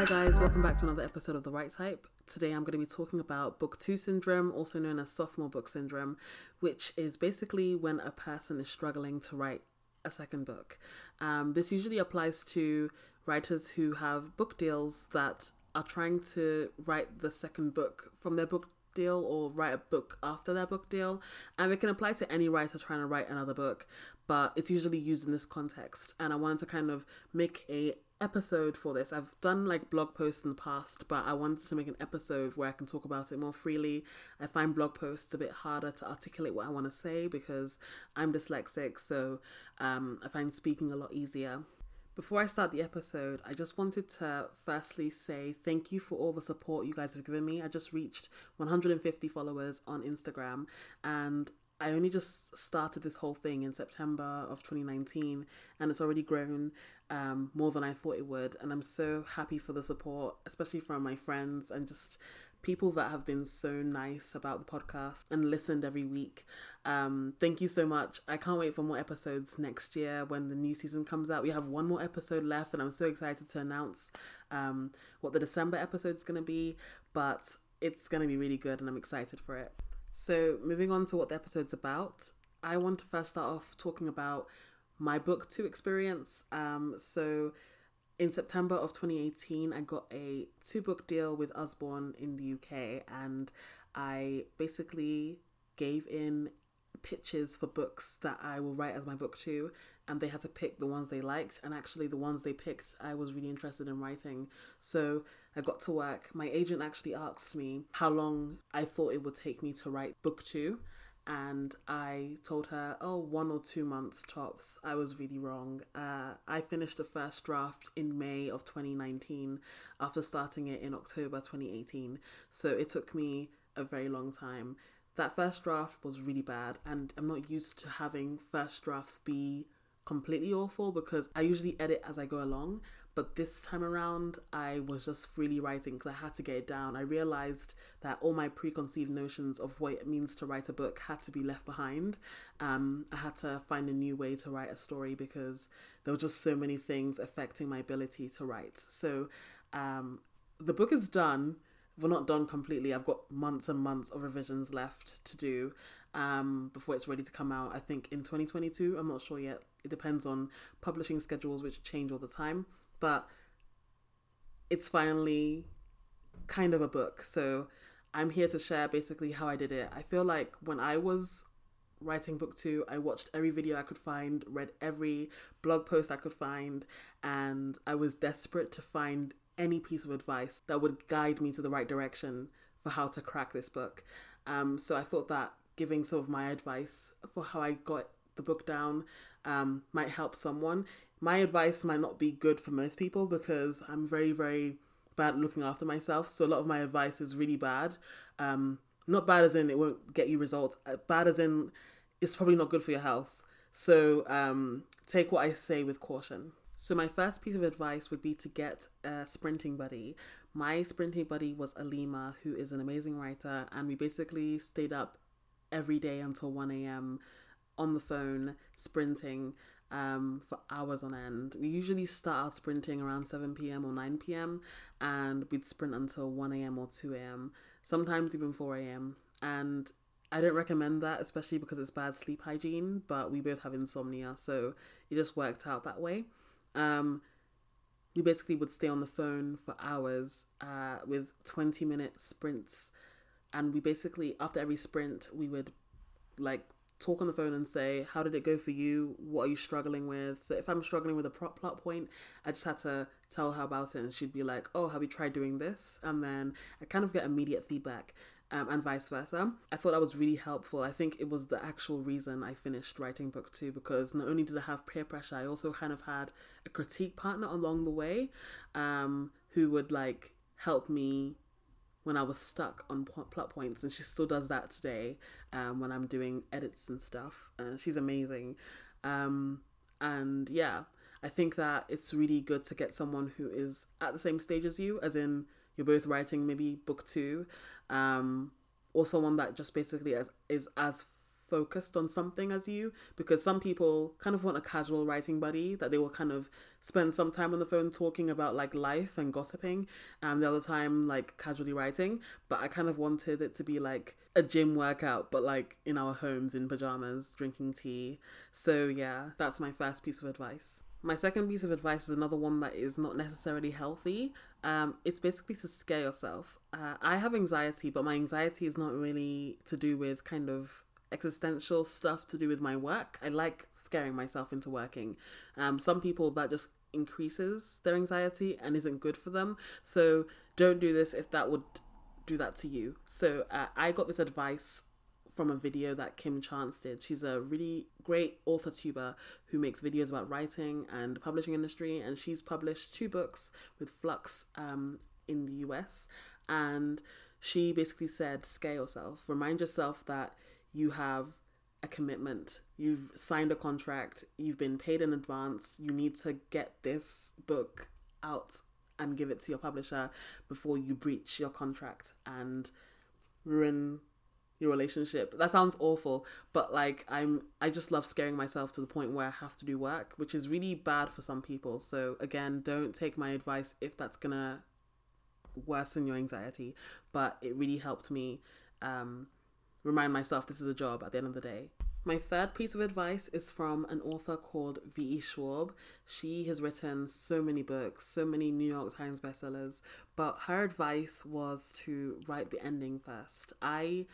Hi, guys, welcome back to another episode of The Right Type. Today I'm going to be talking about Book 2 syndrome, also known as sophomore book syndrome, which is basically when a person is struggling to write a second book. Um, this usually applies to writers who have book deals that are trying to write the second book from their book deal or write a book after their book deal. And it can apply to any writer trying to write another book, but it's usually used in this context. And I wanted to kind of make a episode for this. I've done like blog posts in the past, but I wanted to make an episode where I can talk about it more freely. I find blog posts a bit harder to articulate what I want to say because I'm dyslexic, so um, I find speaking a lot easier. Before I start the episode, I just wanted to firstly say thank you for all the support you guys have given me. I just reached 150 followers on Instagram and I only just started this whole thing in September of 2019 and it's already grown um, more than I thought it would. And I'm so happy for the support, especially from my friends and just people that have been so nice about the podcast and listened every week. Um, thank you so much. I can't wait for more episodes next year when the new season comes out. We have one more episode left, and I'm so excited to announce um, what the December episode is going to be. But it's going to be really good, and I'm excited for it. So, moving on to what the episode's about, I want to first start off talking about my book two experience. Um, so, in September of 2018, I got a two book deal with Usborne in the UK, and I basically gave in pitches for books that I will write as my book two, and they had to pick the ones they liked. And actually, the ones they picked, I was really interested in writing. So I got to work. My agent actually asked me how long I thought it would take me to write book two and I told her, oh, one or two months tops. I was really wrong. Uh, I finished the first draft in May of 2019 after starting it in October 2018. So it took me a very long time. That first draft was really bad, and I'm not used to having first drafts be completely awful because I usually edit as I go along. But this time around, I was just freely writing because I had to get it down. I realized that all my preconceived notions of what it means to write a book had to be left behind. Um, I had to find a new way to write a story because there were just so many things affecting my ability to write. So um, the book is done. We're not done completely. I've got months and months of revisions left to do um, before it's ready to come out. I think in 2022. I'm not sure yet. It depends on publishing schedules, which change all the time but it's finally kind of a book. So I'm here to share basically how I did it. I feel like when I was writing book two, I watched every video I could find, read every blog post I could find, and I was desperate to find any piece of advice that would guide me to the right direction for how to crack this book. Um, so I thought that giving some of my advice for how I got the book down um, might help someone my advice might not be good for most people because I'm very, very bad looking after myself. So a lot of my advice is really bad. Um, not bad as in it won't get you results. Uh, bad as in it's probably not good for your health. So um, take what I say with caution. So my first piece of advice would be to get a sprinting buddy. My sprinting buddy was Alima, who is an amazing writer, and we basically stayed up every day until 1 a.m. on the phone sprinting um, for hours on end. We usually start our sprinting around 7 p.m. or 9 p.m. and we'd sprint until 1 a.m. or 2 a.m., sometimes even 4 a.m. And I don't recommend that, especially because it's bad sleep hygiene, but we both have insomnia, so it just worked out that way. Um, we basically would stay on the phone for hours uh, with 20 minute sprints. And we basically, after every sprint, we would like talk on the phone and say, How did it go for you? What are you struggling with? So if I'm struggling with a plot point, I just had to tell her about it and she'd be like, Oh, have you tried doing this? And then I kind of get immediate feedback. Um, and vice versa. I thought that was really helpful. I think it was the actual reason I finished writing book two because not only did I have peer pressure, I also kind of had a critique partner along the way um, who would like help me when I was stuck on plot points, and she still does that today um, when I'm doing edits and stuff. Uh, she's amazing. Um, and yeah, I think that it's really good to get someone who is at the same stage as you, as in you're both writing maybe book two, um, or someone that just basically is, is as focused on something as you because some people kind of want a casual writing buddy that they will kind of spend some time on the phone talking about like life and gossiping and the other time like casually writing but i kind of wanted it to be like a gym workout but like in our homes in pajamas drinking tea so yeah that's my first piece of advice my second piece of advice is another one that is not necessarily healthy. Um, it's basically to scare yourself. Uh, I have anxiety, but my anxiety is not really to do with kind of existential stuff to do with my work. I like scaring myself into working. Um, some people that just increases their anxiety and isn't good for them. So don't do this if that would do that to you. So uh, I got this advice from a video that Kim Chance did. She's a really great author tuber who makes videos about writing and publishing industry, and she's published two books with Flux um, in the US. And she basically said, scare yourself. Remind yourself that you have a commitment. You've signed a contract. You've been paid in advance. You need to get this book out and give it to your publisher before you breach your contract and ruin your relationship. That sounds awful, but like I'm I just love scaring myself to the point where I have to do work, which is really bad for some people. So again, don't take my advice if that's going to worsen your anxiety, but it really helped me um remind myself this is a job at the end of the day. My third piece of advice is from an author called V.E. Schwab. She has written so many books, so many New York Times bestsellers, but her advice was to write the ending first. I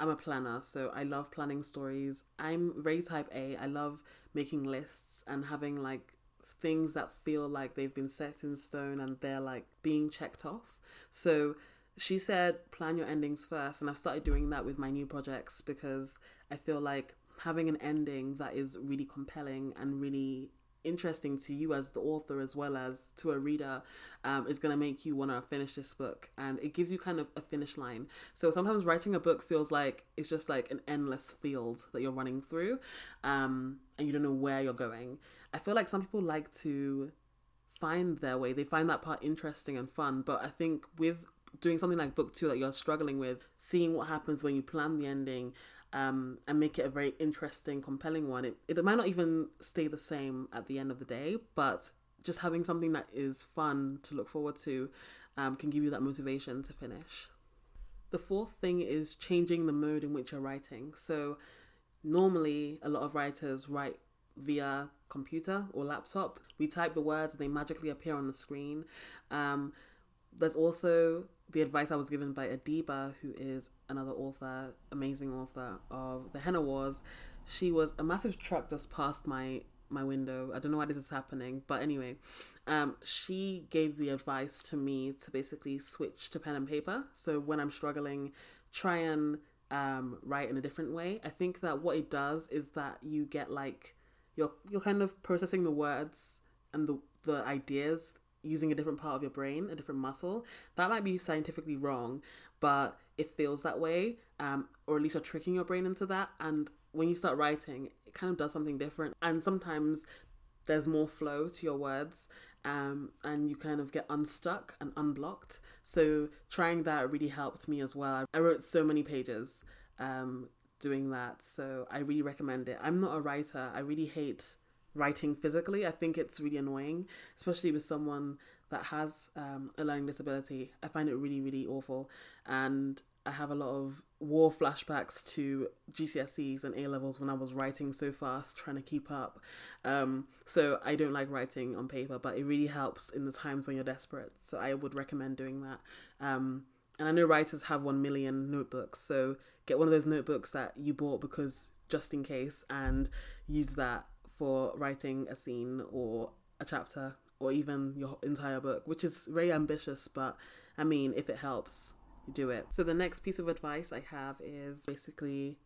am a planner, so I love planning stories. I'm very type A. I love making lists and having like things that feel like they've been set in stone and they're like being checked off. So she said plan your endings first and i've started doing that with my new projects because i feel like having an ending that is really compelling and really interesting to you as the author as well as to a reader um, is going to make you want to finish this book and it gives you kind of a finish line. So sometimes writing a book feels like it's just like an endless field that you're running through um, and you don't know where you're going. I feel like some people like to find their way they find that part interesting and fun but i think with doing something like book two that you're struggling with, seeing what happens when you plan the ending um, and make it a very interesting, compelling one. It, it might not even stay the same at the end of the day, but just having something that is fun to look forward to um, can give you that motivation to finish. The fourth thing is changing the mode in which you're writing. So, normally, a lot of writers write via computer or laptop. We type the words and they magically appear on the screen. Um, there's also the advice I was given by Adiba, who is another author, amazing author of The Henna Wars. She was a massive truck just past my my window. I don't know why this is happening, but anyway, um, she gave the advice to me to basically switch to pen and paper. So when I'm struggling, try and um, write in a different way. I think that what it does is that you get like you're you're kind of processing the words and the the ideas using a different part of your brain, a different muscle. That might be scientifically wrong, but it feels that way, um, or at least you're tricking your brain into that. And when you start writing, it kind of does something different. And sometimes there's more flow to your words, um, and you kind of get unstuck and unblocked. So trying that really helped me as well. I wrote so many pages um, doing that, so I really recommend it. I'm not a writer. I really hate writing physically. I think it's really annoying, especially with someone that has um, a learning disability. I find it really, really awful. And I have a lot of war flashbacks to GCSEs and A levels when I was writing so fast, trying to keep up. Um, so I don't like writing on paper, but it really helps in the times when you're desperate. So I would recommend doing that. Um, and I know writers have 1 million notebooks, so get one of those notebooks that you bought because just in case and use that for writing a scene or a chapter or even your entire book, which is very ambitious, but I mean, if it helps, do it. So, the next piece of advice I have is basically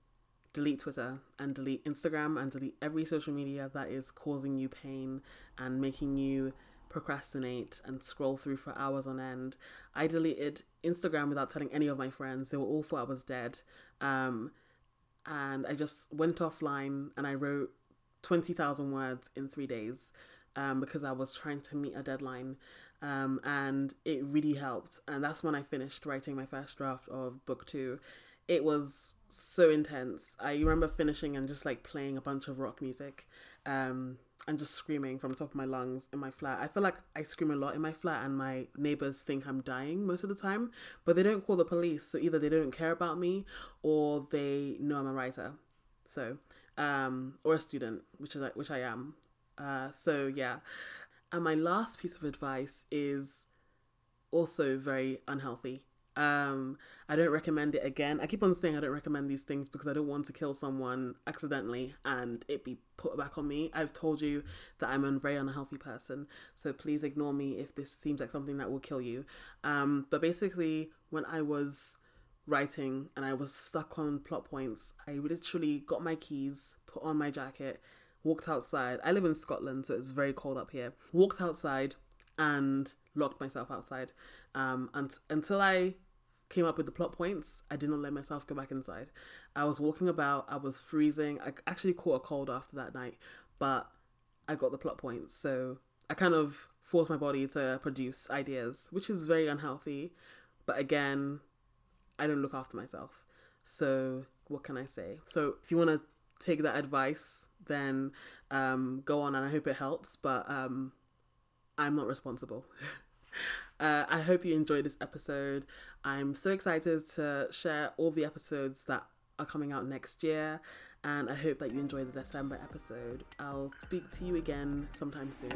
delete Twitter and delete Instagram and delete every social media that is causing you pain and making you procrastinate and scroll through for hours on end. I deleted Instagram without telling any of my friends. They were all thought I was dead. Um, and I just went offline and I wrote 20,000 words in three days um, because I was trying to meet a deadline. Um, and it really helped. And that's when I finished writing my first draft of book two. it was so intense. I remember finishing and just like playing a bunch of rock music. Um, and just screaming from the top of my lungs in my flat. I feel like I scream a lot in my flat, and my neighbors think I'm dying most of the time, but they don't call the police. So either they don't care about me or they know I'm a writer. So, um, or a student, which is which I am. Uh, so yeah. And my last piece of advice is also very unhealthy. Um, I don't recommend it again. I keep on saying I don't recommend these things because I don't want to kill someone accidentally and it be put back on me. I've told you that I'm a very unhealthy person, so please ignore me if this seems like something that will kill you. Um, but basically, when I was writing and I was stuck on plot points, I literally got my keys, put on my jacket, walked outside. I live in Scotland, so it's very cold up here. Walked outside and locked myself outside. Um, and until I came up with the plot points, I did not let myself go back inside. I was walking about, I was freezing. I actually caught a cold after that night, but I got the plot points. So I kind of forced my body to produce ideas, which is very unhealthy. But again, I don't look after myself. So what can I say? So if you want to take that advice, then um, go on and I hope it helps. But um, I'm not responsible. uh, I hope you enjoyed this episode. I'm so excited to share all the episodes that are coming out next year, and I hope that you enjoy the December episode. I'll speak to you again sometime soon.